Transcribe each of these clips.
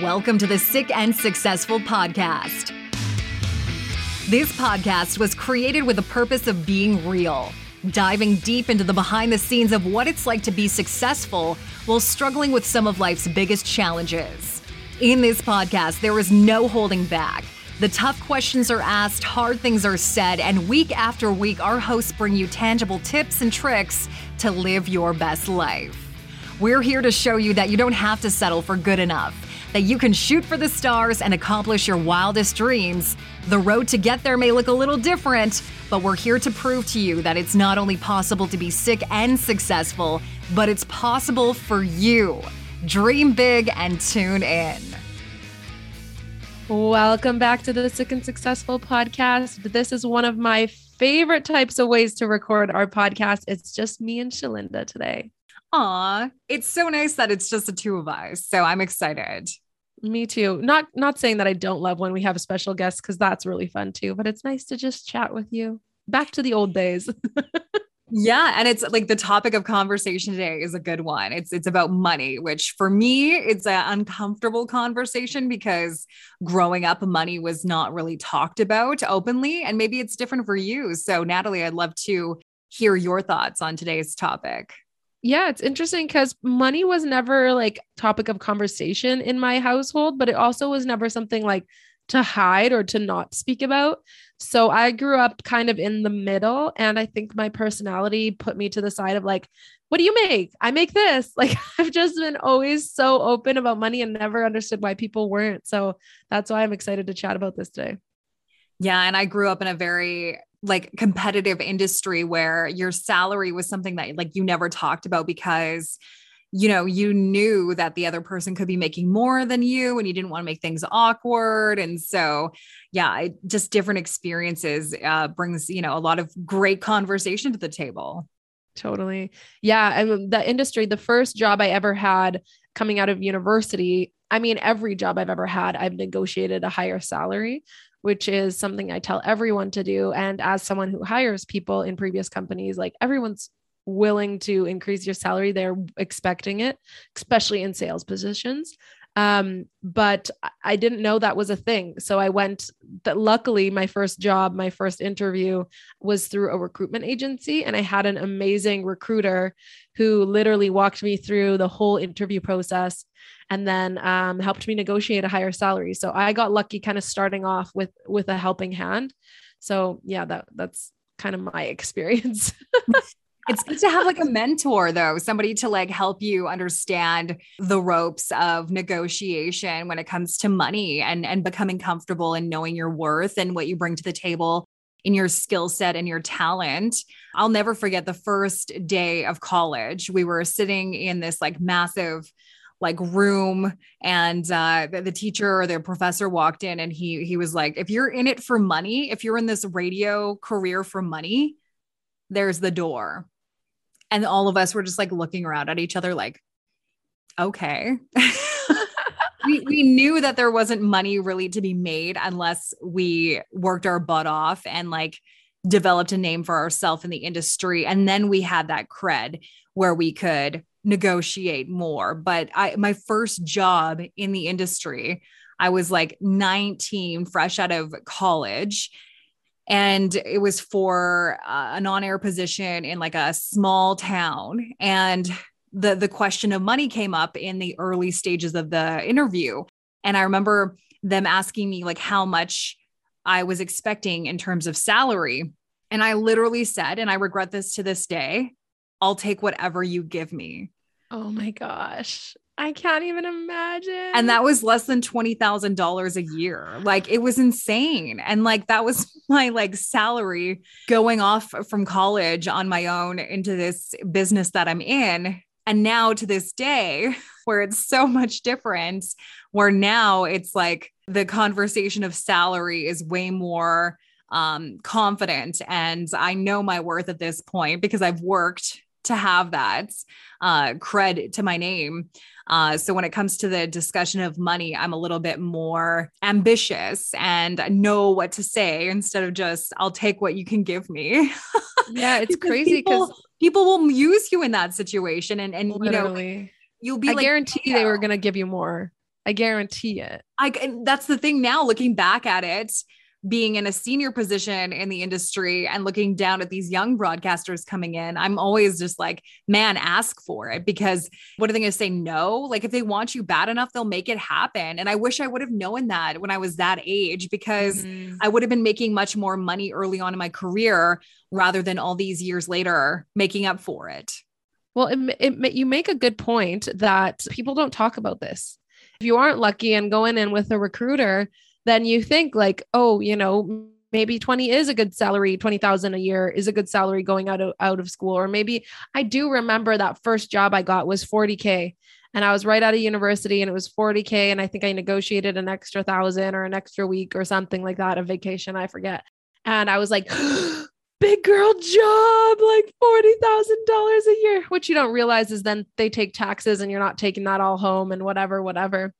Welcome to the Sick and Successful Podcast. This podcast was created with the purpose of being real, diving deep into the behind the scenes of what it's like to be successful while struggling with some of life's biggest challenges. In this podcast, there is no holding back. The tough questions are asked, hard things are said, and week after week, our hosts bring you tangible tips and tricks to live your best life. We're here to show you that you don't have to settle for good enough that you can shoot for the stars and accomplish your wildest dreams. The road to get there may look a little different, but we're here to prove to you that it's not only possible to be sick and successful, but it's possible for you. Dream big and tune in. Welcome back to the Sick and Successful podcast. This is one of my favorite types of ways to record our podcast. It's just me and Shalinda today. Aw, it's so nice that it's just the two of us. So I'm excited. Me too. Not not saying that I don't love when we have a special guest because that's really fun too, but it's nice to just chat with you. Back to the old days. yeah, and it's like the topic of conversation today is a good one. It's it's about money, which for me it's an uncomfortable conversation because growing up money was not really talked about openly and maybe it's different for you. So Natalie, I'd love to hear your thoughts on today's topic yeah, it's interesting because money was never like topic of conversation in my household, but it also was never something like to hide or to not speak about. So I grew up kind of in the middle. And I think my personality put me to the side of like, what do you make? I make this. Like I've just been always so open about money and never understood why people weren't. So that's why I'm excited to chat about this today. Yeah. And I grew up in a very like competitive industry where your salary was something that like you never talked about because you know you knew that the other person could be making more than you and you didn't want to make things awkward. And so yeah just different experiences uh, brings you know a lot of great conversation to the table. Totally. Yeah and the industry the first job i ever had coming out of university I mean, every job I've ever had, I've negotiated a higher salary which is something I tell everyone to do. And as someone who hires people in previous companies, like everyone's willing to increase your salary, they're expecting it, especially in sales positions. Um, but I didn't know that was a thing. So I went that luckily my first job, my first interview was through a recruitment agency. And I had an amazing recruiter who literally walked me through the whole interview process and then um, helped me negotiate a higher salary. So I got lucky kind of starting off with with a helping hand. So yeah, that that's kind of my experience. it's good to have like a mentor though somebody to like help you understand the ropes of negotiation when it comes to money and and becoming comfortable and knowing your worth and what you bring to the table in your skill set and your talent. I'll never forget the first day of college. We were sitting in this like massive like room and uh, the, teacher or the professor walked in and he he was like if you're in it for money if you're in this radio career for money there's the door. And all of us were just like looking around at each other like okay. We, we knew that there wasn't money really to be made unless we worked our butt off and like developed a name for ourselves in the industry. And then we had that cred where we could negotiate more. But I my first job in the industry, I was like 19, fresh out of college. And it was for uh, an on-air position in like a small town. And the the question of money came up in the early stages of the interview. And I remember them asking me like how much I was expecting in terms of salary. And I literally said, and I regret this to this day, I'll take whatever you give me. Oh my gosh. I can't even imagine. And that was less than $20,000 a year. Like it was insane. And like that was my like salary going off from college on my own into this business that I'm in. And now to this day, where it's so much different, where now it's like the conversation of salary is way more um, confident. And I know my worth at this point because I've worked to have that uh, cred to my name. Uh, so when it comes to the discussion of money, I'm a little bit more ambitious and know what to say instead of just I'll take what you can give me. Yeah, it's crazy because people, people, will use you in that situation, and and Literally. you know you'll be. I like, guarantee they were gonna give you more. I guarantee it. I that's the thing now looking back at it being in a senior position in the industry and looking down at these young broadcasters coming in, I'm always just like, man, ask for it because what are they going to say? No. Like, if they want you bad enough, they'll make it happen. And I wish I would have known that when I was that age because mm-hmm. I would have been making much more money early on in my career rather than all these years later making up for it. Well, it, it, you make a good point that people don't talk about this. If you aren't lucky and going in with a recruiter, then you think like, oh, you know, maybe 20 is a good salary 20,000 a year is a good salary going out of out of school. Or maybe I do remember that first job I got was 40k and I was right out of university and it was 40k and I think I negotiated an extra 1000 or an extra week or something like that a vacation I forget. And I was like big girl job like $40,000 a year which you don't realize is then they take taxes and you're not taking that all home and whatever whatever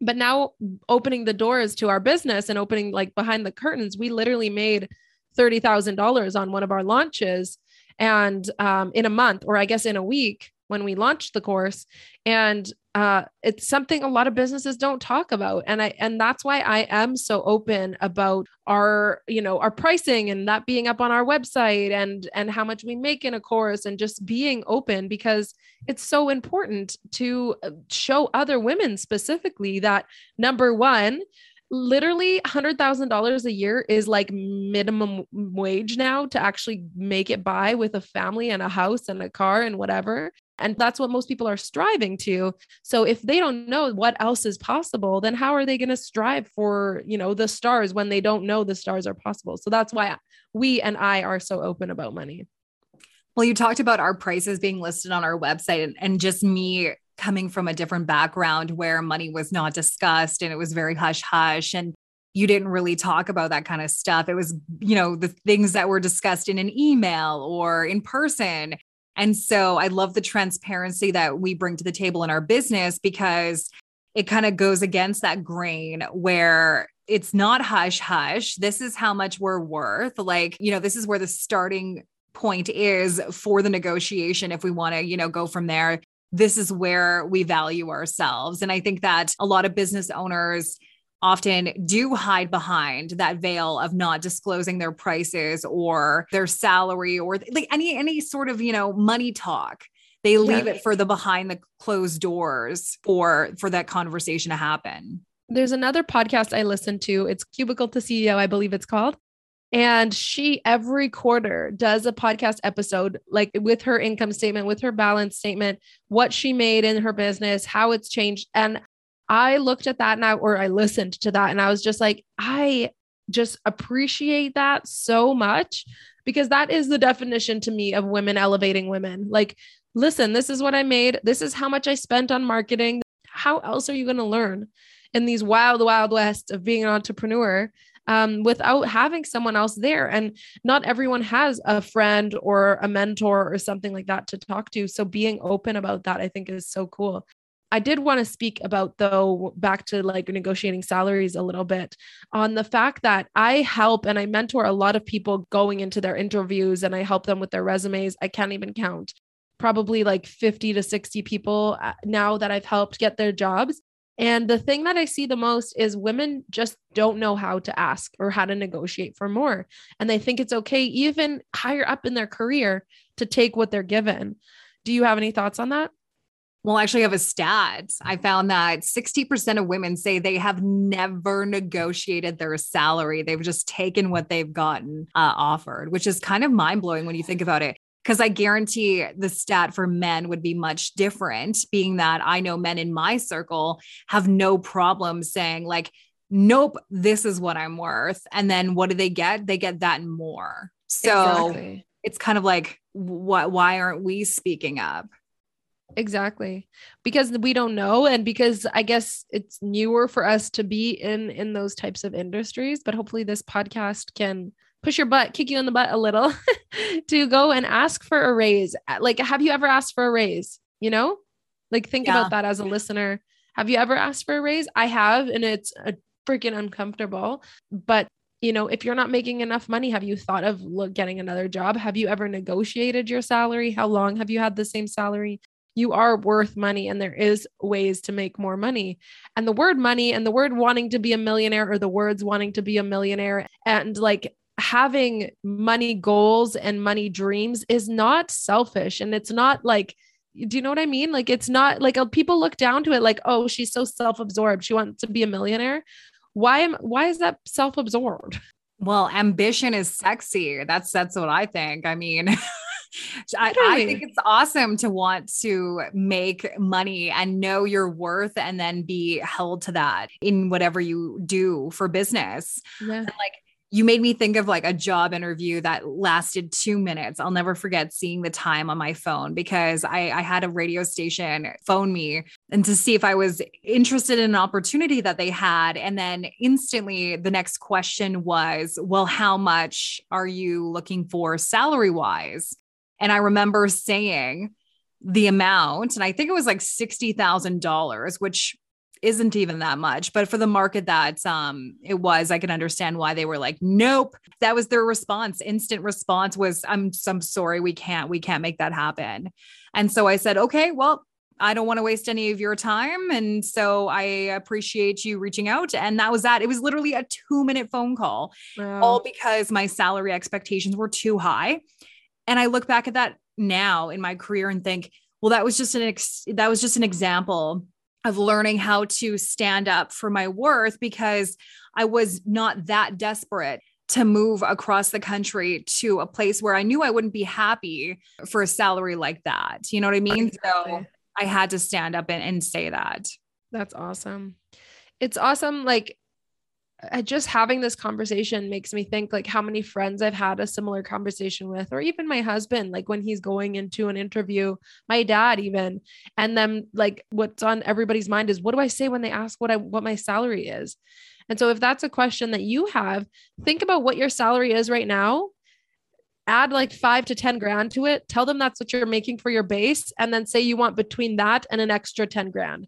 but now opening the doors to our business and opening like behind the curtains we literally made $30000 on one of our launches and um, in a month or i guess in a week when we launched the course. And uh, it's something a lot of businesses don't talk about and i and that's why i am so open about our you know our pricing and that being up on our website and and how much we make in a course and just being open because it's so important to uh, show other women specifically that number one literally $100,000 a year is like minimum wage now to actually make it by with a family and a house and a car and whatever. And that's what most people are striving to. So if they don't know what else is possible, then how are they going to strive for, you know, the stars when they don't know the stars are possible? So that's why we and I are so open about money. Well, you talked about our prices being listed on our website and, and just me coming from a different background where money was not discussed and it was very hush hush and you didn't really talk about that kind of stuff. It was, you know, the things that were discussed in an email or in person. And so I love the transparency that we bring to the table in our business because it kind of goes against that grain where it's not hush hush. This is how much we're worth. Like, you know, this is where the starting point is for the negotiation if we want to, you know, go from there. This is where we value ourselves. And I think that a lot of business owners often do hide behind that veil of not disclosing their prices or their salary or like any any sort of you know money talk. They leave yeah. it for the behind the closed doors for for that conversation to happen. There's another podcast i listen to. It's cubicle to ceo i believe it's called. And she every quarter does a podcast episode like with her income statement with her balance statement what she made in her business how it's changed. And I looked at that now, or I listened to that, and I was just like, I just appreciate that so much because that is the definition to me of women elevating women. Like, listen, this is what I made. This is how much I spent on marketing. How else are you going to learn in these wild, wild west of being an entrepreneur? Um, without having someone else there. And not everyone has a friend or a mentor or something like that to talk to. So being open about that, I think is so cool. I did want to speak about though back to like negotiating salaries a little bit on the fact that I help and I mentor a lot of people going into their interviews and I help them with their resumes. I can't even count. Probably like 50 to 60 people uh, now that I've helped get their jobs. And the thing that I see the most is women just don't know how to ask or how to negotiate for more. And they think it's okay, even higher up in their career, to take what they're given. Do you have any thoughts on that? Well, actually, I have a stat. I found that 60% of women say they have never negotiated their salary. They've just taken what they've gotten uh, offered, which is kind of mind blowing when you think about it. Because I guarantee the stat for men would be much different, being that I know men in my circle have no problem saying, like, nope, this is what I'm worth. And then what do they get? They get that and more. So exactly. it's kind of like, what, why aren't we speaking up? Exactly because we don't know and because i guess it's newer for us to be in in those types of industries but hopefully this podcast can push your butt kick you in the butt a little to go and ask for a raise like have you ever asked for a raise you know like think yeah. about that as a listener have you ever asked for a raise i have and it's a freaking uncomfortable but you know, if you're not making enough money, have you thought of look, getting another job? Have you ever negotiated your salary? How long have you had the same salary? You are worth money and there is ways to make more money. And the word money and the word wanting to be a millionaire or the words wanting to be a millionaire and like having money goals and money dreams is not selfish and it's not like do you know what I mean? Like it's not like uh, people look down to it like, oh, she's so self-absorbed. She wants to be a millionaire. Why am why is that self-absorbed? Well, ambition is sexy. That's that's what I think. I mean, I, I, think it's awesome to want to make money and know your worth and then be held to that in whatever you do for business. Yeah. And like you made me think of like a job interview that lasted two minutes. I'll never forget seeing the time on my phone because I, I, had a radio station phone me and to see if I was interested in an opportunity that they had. And then instantly the next question was, Well, how much are you looking for salary wise? And I remember saying the amount, and I think it was like $60,000, which isn't even that much but for the market that um it was i can understand why they were like nope that was their response instant response was i'm i'm sorry we can't we can't make that happen and so i said okay well I don't want to waste any of your time. And so I appreciate you reaching out. And that was that. It was literally a two minute phone call, wow. all because my salary expectations were too high. And I look back at that now in my career and think, well, that was just an ex- that was just an example of learning how to stand up for my worth because I was not that desperate to move across the country to a place where I knew I wouldn't be happy for a salary like that. You know what I mean? Exactly. So I had to stand up and, and say that. That's awesome. It's awesome. Like just having this conversation makes me think like how many friends I've had a similar conversation with, or even my husband, like when he's going into an interview, my dad even, and then like what's on everybody's mind is what do I say when they ask what I what my salary is? And so if that's a question that you have, think about what your salary is right now. Add like five to 10 grand to it. Tell them that's what you're making for your base. And then say you want between that and an extra 10 grand.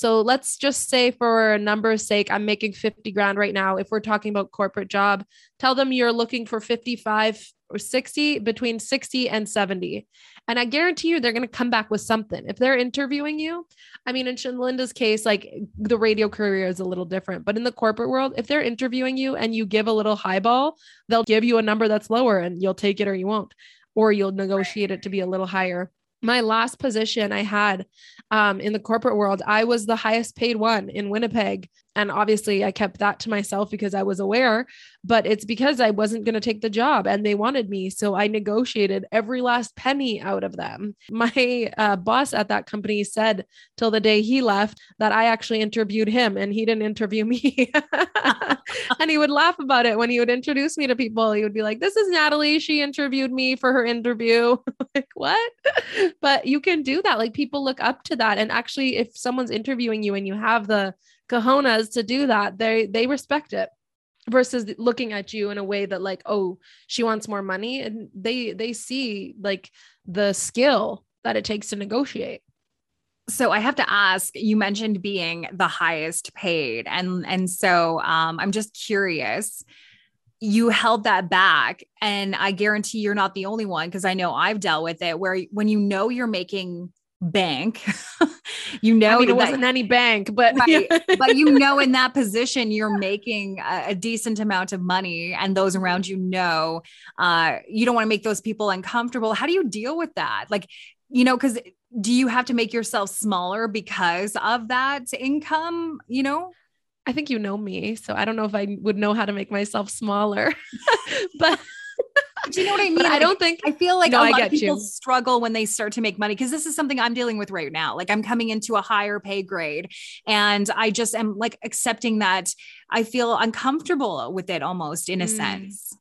So let's just say for a number's sake, I'm making 50 grand right now. If we're talking about corporate job, tell them you're looking for 55 or 60 between 60 and 70. And I guarantee you they're going to come back with something. If they're interviewing you, I mean, in Linda's case, like the radio career is a little different, but in the corporate world, if they're interviewing you and you give a little highball, they'll give you a number that's lower and you'll take it or you won't, or you'll negotiate it to be a little higher my last position I had um, in the corporate world, I was the highest paid one in Winnipeg. And obviously, I kept that to myself because I was aware, but it's because I wasn't going to take the job and they wanted me. So I negotiated every last penny out of them. My uh, boss at that company said till the day he left that I actually interviewed him and he didn't interview me. and he would laugh about it when he would introduce me to people. He would be like, This is Natalie. She interviewed me for her interview. like, what? But you can do that. Like, people look up to that. And actually, if someone's interviewing you and you have the cojones to do that, they they respect it versus looking at you in a way that like oh she wants more money and they they see like the skill that it takes to negotiate so I have to ask, you mentioned being the highest paid. And, and so um, I'm just curious, you held that back. And I guarantee you're not the only one because I know I've dealt with it where when you know you're making bank. you know, I mean, it wasn't any bank, but right. but you know, in that position, you're making a, a, decent amount of money, and those around you know, uh, you don't want to make those people uncomfortable. How do you deal with that? Like, you know, because do you have to make yourself smaller because of that income? You know. I think you know me, so I don't know if I would know how to make myself smaller, but do you know what I mean? I don't think I feel like no, a lot of people you. struggle when they start to make money because this is something I'm dealing with right now. Like I'm coming into a higher pay grade and I just am like accepting that I feel uncomfortable with it almost in a mm. sense.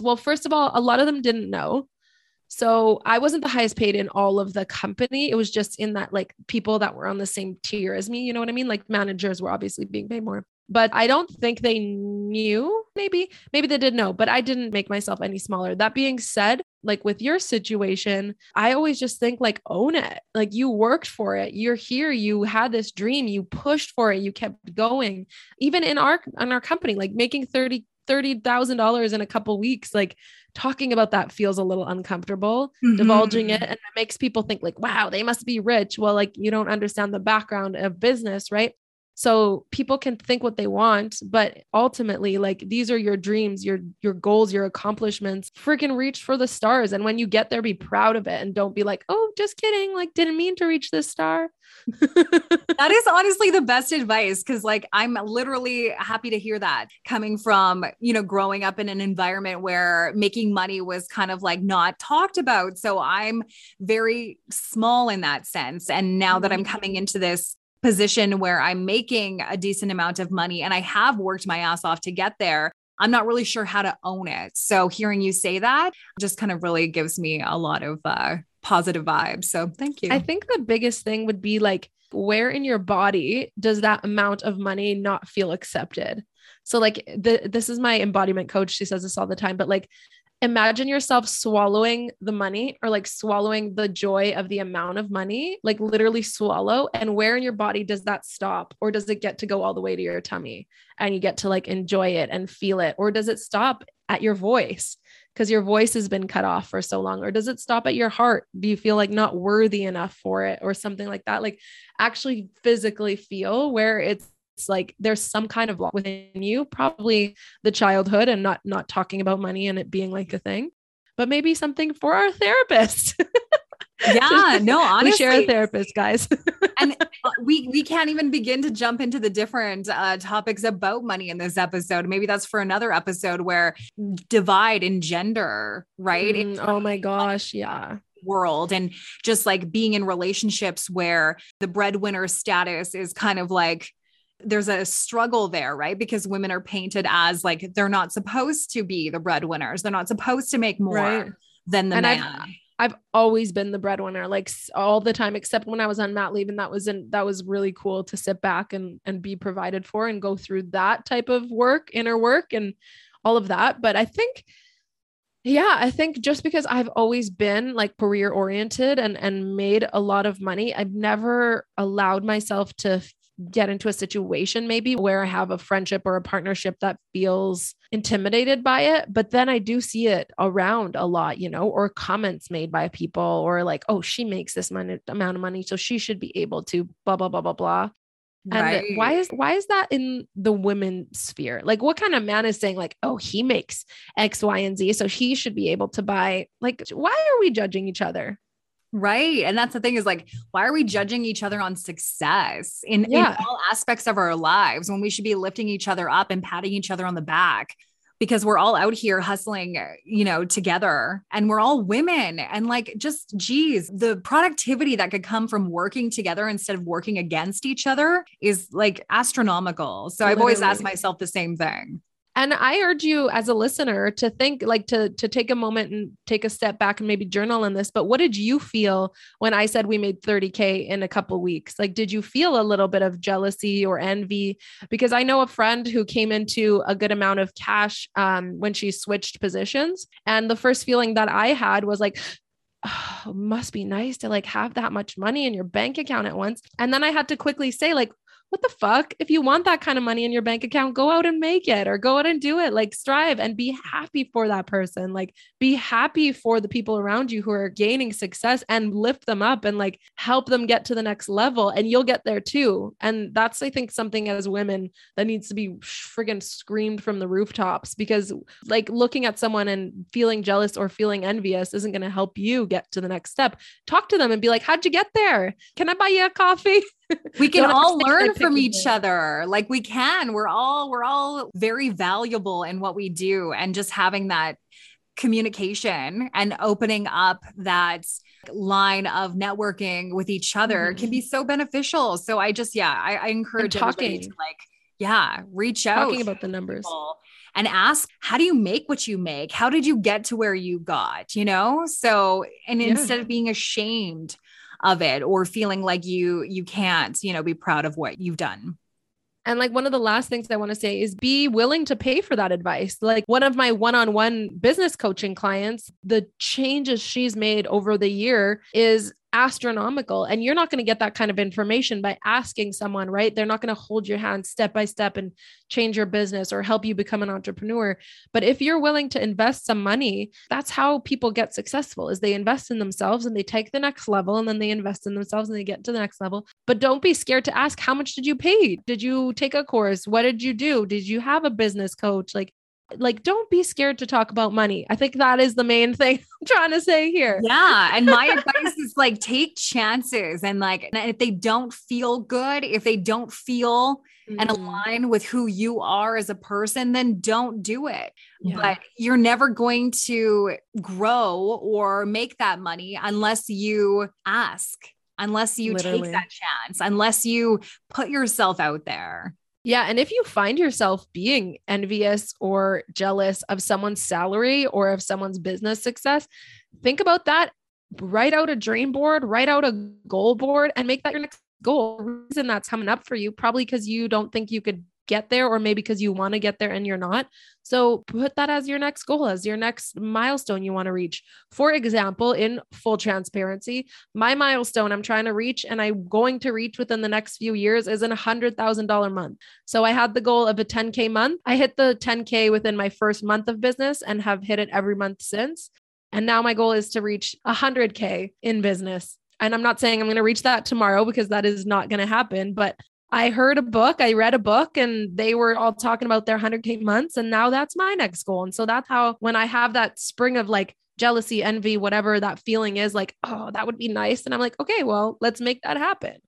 Well, first of all, a lot of them didn't know. So I wasn't the highest paid in all of the company. It was just in that like people that were on the same tier as me. You know what I mean? Like managers were obviously being paid more but I don't think they knew. Maybe, maybe they did know, but I didn't make myself any smaller. That being said, like with your situation, I always just think like own it. Like you worked for it. You're here. You had this dream. You pushed for it. You kept going. Even in our in our company, like making 30 $30,000 in a couple weeks. Like talking about that feels a little uncomfortable, Mm-hmm. divulging it. And it makes people think, like, wow, they must be rich. Well, like, you don't understand the background of business, right? So people can think what they want, but ultimately, like these are your dreams, your your goals, your accomplishments. Freaking reach for the stars. And when you get there, be proud of it and don't be like, oh, just kidding. Like, didn't mean to reach this star. that is honestly the best advice because like i'm literally happy to hear that coming from you know growing up in an environment where making money was kind of like not talked about so i'm very small in that sense and now that i'm mm-hmm. coming into this position where i'm making a decent amount of money and i have worked my ass off to get there I'm not really sure how to own it. So hearing you say that just kind of really gives me a lot of uh, positive vibes. So thank you. I think the biggest thing would be like, where in your body does that amount of money not feel accepted? So, like, the, this is my embodiment coach. She says this all the time, but like, imagine yourself swallowing the money or like swallowing the joy of the amount of money, like literally swallow. And where in your body does that stop? Or does it get to go all the way to your tummy and you get to like enjoy it and feel it? Or does it stop at your voice? Because your voice has been cut off for so long. Or does it stop at your heart? Do you feel like not worthy enough for it or something like that? Like actually physically feel where it's like there's some kind of block within you probably the childhood and not not talking about money and it being like a thing but maybe something for our therapist. Yeah no honestly we share a therapist guys. And uh, we we can't even begin to jump into the different uh, topics about money in this episode. Maybe that's for another episode where divide in gender right mm, oh my gosh yeah. world and just like being in relationships where the breadwinner status is kind of like there's a struggle there, right? Because women are painted as like they're not supposed to be the breadwinners. They're not supposed to make more right. than the and man. I've, I've always been the breadwinner, like all the time, except when I was on mat leave, and that was in, that was really cool to sit back and and be provided for and go through that type of work, inner work, and all of that. But I think yeah i think just because i've always been like career oriented and and made a lot of money i've never allowed myself to get into a situation maybe where I have a friendship or a partnership that feels intimidated by it. But then I do see it around a lot, you know, or comments made by people or like, oh, she makes this money, amount of money. So she should be able to blah, blah, blah, blah, blah. Right. And why is why is that in the women sphere? Like what kind of man is saying like, "Oh, he makes X, Y, and Z, so he should be able to buy." Like why are we judging each other? Right. And that's the thing is like, why are we judging each other on success in, yeah. in all aspects of our lives when we should be lifting each other up and patting each other on the back? Because we're all out here hustling, uh, you know, together and we're all women. And like, just geez, the productivity that could come from working together instead of working against each other is like astronomical. So Literally. I've always asked myself the same thing and i urge you as a listener to think like to to take a moment and take a step back and maybe journal on this but what did you feel when i said we made 30k in a couple weeks? Like did you feel a little bit of jealousy or envy? Because i know a friend who came into a good amount of cash um, when she switched positions. And the first feeling that i had was like Oh, must be nice to like have that much money in your bank account at once. And then I had to quickly say, like, what the fuck? If you want that kind of money in your bank account, go out and make it or go out and do it. Like strive and be happy for that person. Like be happy for the people around you who are gaining success and lift them up and like help them get to the next level. And you'll get there too. And that's, I think, something as women that needs to be friggin' screamed from the rooftops because like looking at someone and feeling jealous or feeling envious isn't going to help you get to the next step. Talk to them and be like, how'd you get there? Can I buy you a coffee? we can all learn from each other. Like we can. We're all we're all very valuable in what we do and just having that communication and opening up that line of networking with each other mm-hmm. can be so beneficial. So i just yeah i, I encourage talking to like yeah reach out talking about the numbers. and ask how do you make what you make? How did you get to where you got? You know? So and yeah. instead of being ashamed of it or feeling like you you can't you know be proud of what you've done and like one of the last things I want to say is be willing to pay for that advice. Like one of my one on one business coaching clients, the changes she's made over the year is astronomical. And you're not going to get that kind of information by asking someone, right? They're not going to hold your hand step by step and change your business or help you become an entrepreneur. But if you're willing to invest some money, that's how people get successful is they invest in themselves and they take the next level and then they invest in themselves and they get to the next level. But don't be scared to ask how much did you pay? Did you take a course? What did you do? Did you have a business coach? Like like don't be scared to talk about money. I think that is the main thing I'm trying to say here. Yeah, and my advice is like take chances and like and if they don't feel good, if they don't feel mm-hmm. and align with who you are as a person, then don't do it. Yeah. But you're never going to grow or make that money unless you ask, unless you Literally. take that chance, unless you put yourself out there. Yeah. And if you find yourself being envious or jealous of someone's salary or of someone's business success, think about that. Write out a dream board, write out a goal board, and make that your next goal. The reason that's coming up for you, probably because you don't think you could get there, or maybe because you want to get there and you're not. So put that as your next goal, as your next milestone you want to reach. For example, in full transparency, my milestone I'm trying to reach and I'm going to reach within the next few years is an $100,000 month. So I had the goal of a 10K month. I hit the 10K within my first month of business and have hit it every month since. And now my goal is to reach 100K in business. And I'm not saying I'm going to reach that tomorrow because that is not going to happen, but I heard a book, I read a book, and they were all talking about their 100K months. And now that's my next goal. And so that's how, when I have that spring of like jealousy, envy, whatever that feeling is, like, oh, that would be nice. And I'm like, okay, well, let's make that happen.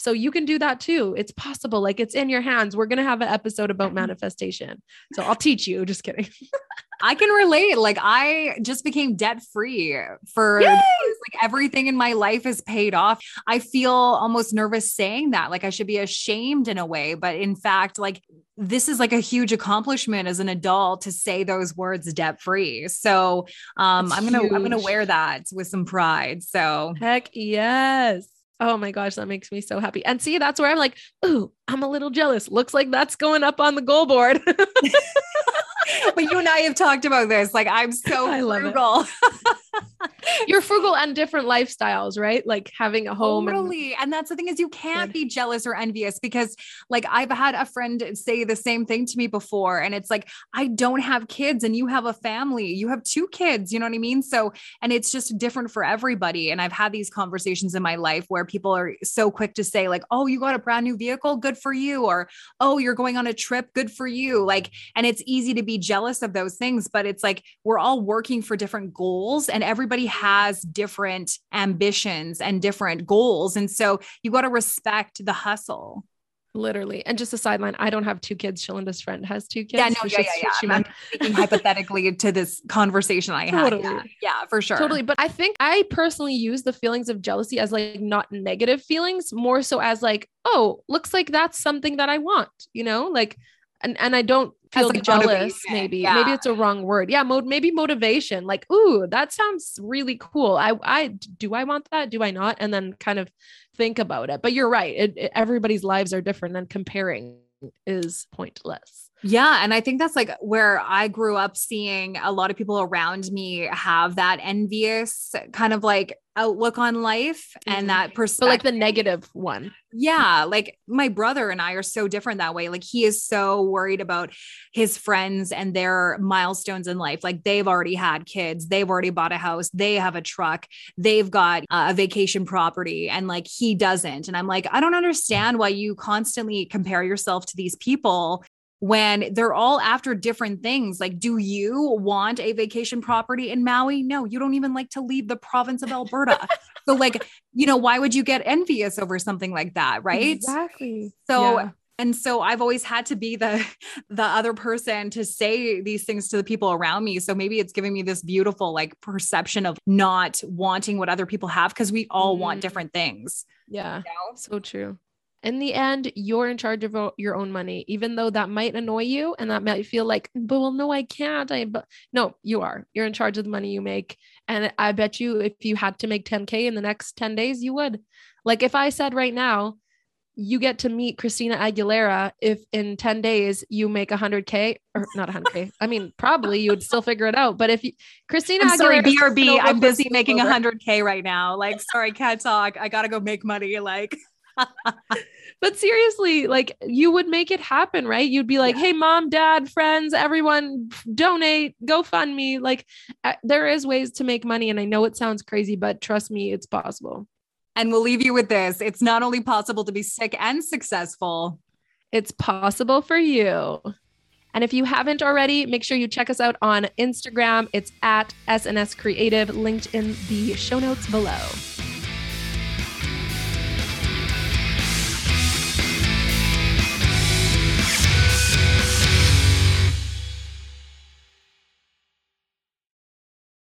So you can do that too. It's possible. Like it's in your hands. We're going to have an episode about manifestation. So I'll teach you. Just kidding. I can relate. Like I just became debt free for like everything in my life is paid off. I feel almost nervous saying that. Like I should be ashamed in a way, but in fact, like this is like a huge accomplishment as an adult to say those words debt free. So um, I'm gonna I'm gonna wear that with some pride. So heck yes. Oh my gosh, that makes me so happy. And see, that's where I'm like, ooh, I'm a little jealous. Looks like that's going up on the goal board. but you and I have talked about this. Like I'm so I frugal. You're frugal and different lifestyles, right? Like having a home. Totally. And, and that's the thing is you can't be jealous or envious because like I've had a friend say the same thing to me before. And it's like, I don't have kids and you have a family. You have two kids. You know what I mean? So, and it's just different for everybody. And I've had these conversations in my life where people are so quick to say, like, oh, you got a brand new vehicle, good for you. Or, oh, you're going on a trip, good for you. Like, and it's easy to be jealous of those things, but it's like we're all working for different goals and everybody has different ambitions and different goals. And so you got to respect the hustle. Literally. And just a sideline, I don't have two kids. Shalinda's friend has two kids. Yeah, no, yeah, yeah, yeah. She I'm speaking hypothetically to this conversation I had. Totally. Yeah, yeah, for sure. Totally. But I think I personally use the feelings of jealousy as like not negative feelings, more so as like, oh, looks like that's something that I want, you know, like and and I don't feel like jealous maybe. Yeah. maybe it's a wrong word. Yeah mode maybe motivation. Like ooh that sounds really cool. I i do i want that? Do i not? And then kind of think about it. But you're right. It, it, everybody's lives are different and comparing is pointless yeah. And I think that's like where I grew up seeing a lot of people around me have that envious kind of like outlook on life mm-hmm. and that perspective. But like the negative one. Yeah. Like my brother and I are so different that way. Like he is so worried about his friends and their milestones in life. Like they've already had kids, they've already bought a house, they have a truck, they've got uh, a vacation property, and like he doesn't. And I'm like, I don't understand why you constantly compare yourself to these people when they're all after different things. Like, do you want a vacation property in Maui? No, you don't even like to leave the province of Alberta. so, like, you know, why would you get envious over something like that? Right. Exactly. So, yeah. and so I've always had to be the the other person to say these things to the people around me. So maybe it's giving me this beautiful like perception of not wanting what other people have because we all mm. want different things. Yeah. You know? So true in the end, you're in charge of your own money, even though that might annoy you and that might feel like, but well, no, I can't. I, but no, you are. You're in charge of the money you make. And I bet you if you had to make 10K in the next 10 days, you would. Like if I said right now, you get to meet Christina Aguilera if in 10 days you make 100K or not 100K. I mean, probably you would still figure it out. But if you, Christina I'm sorry, Aguilera, BRB, I'm busy making 100K right now. Like, sorry, can't talk. I got to go make money. Like, but seriously, like you would make it happen, right? You'd be like, yeah. hey, mom, dad, friends, everyone, donate, go fund me. Like, uh, there is ways to make money. And I know it sounds crazy, but trust me, it's possible. And we'll leave you with this it's not only possible to be sick and successful, it's possible for you. And if you haven't already, make sure you check us out on Instagram. It's at SNS Creative, linked in the show notes below.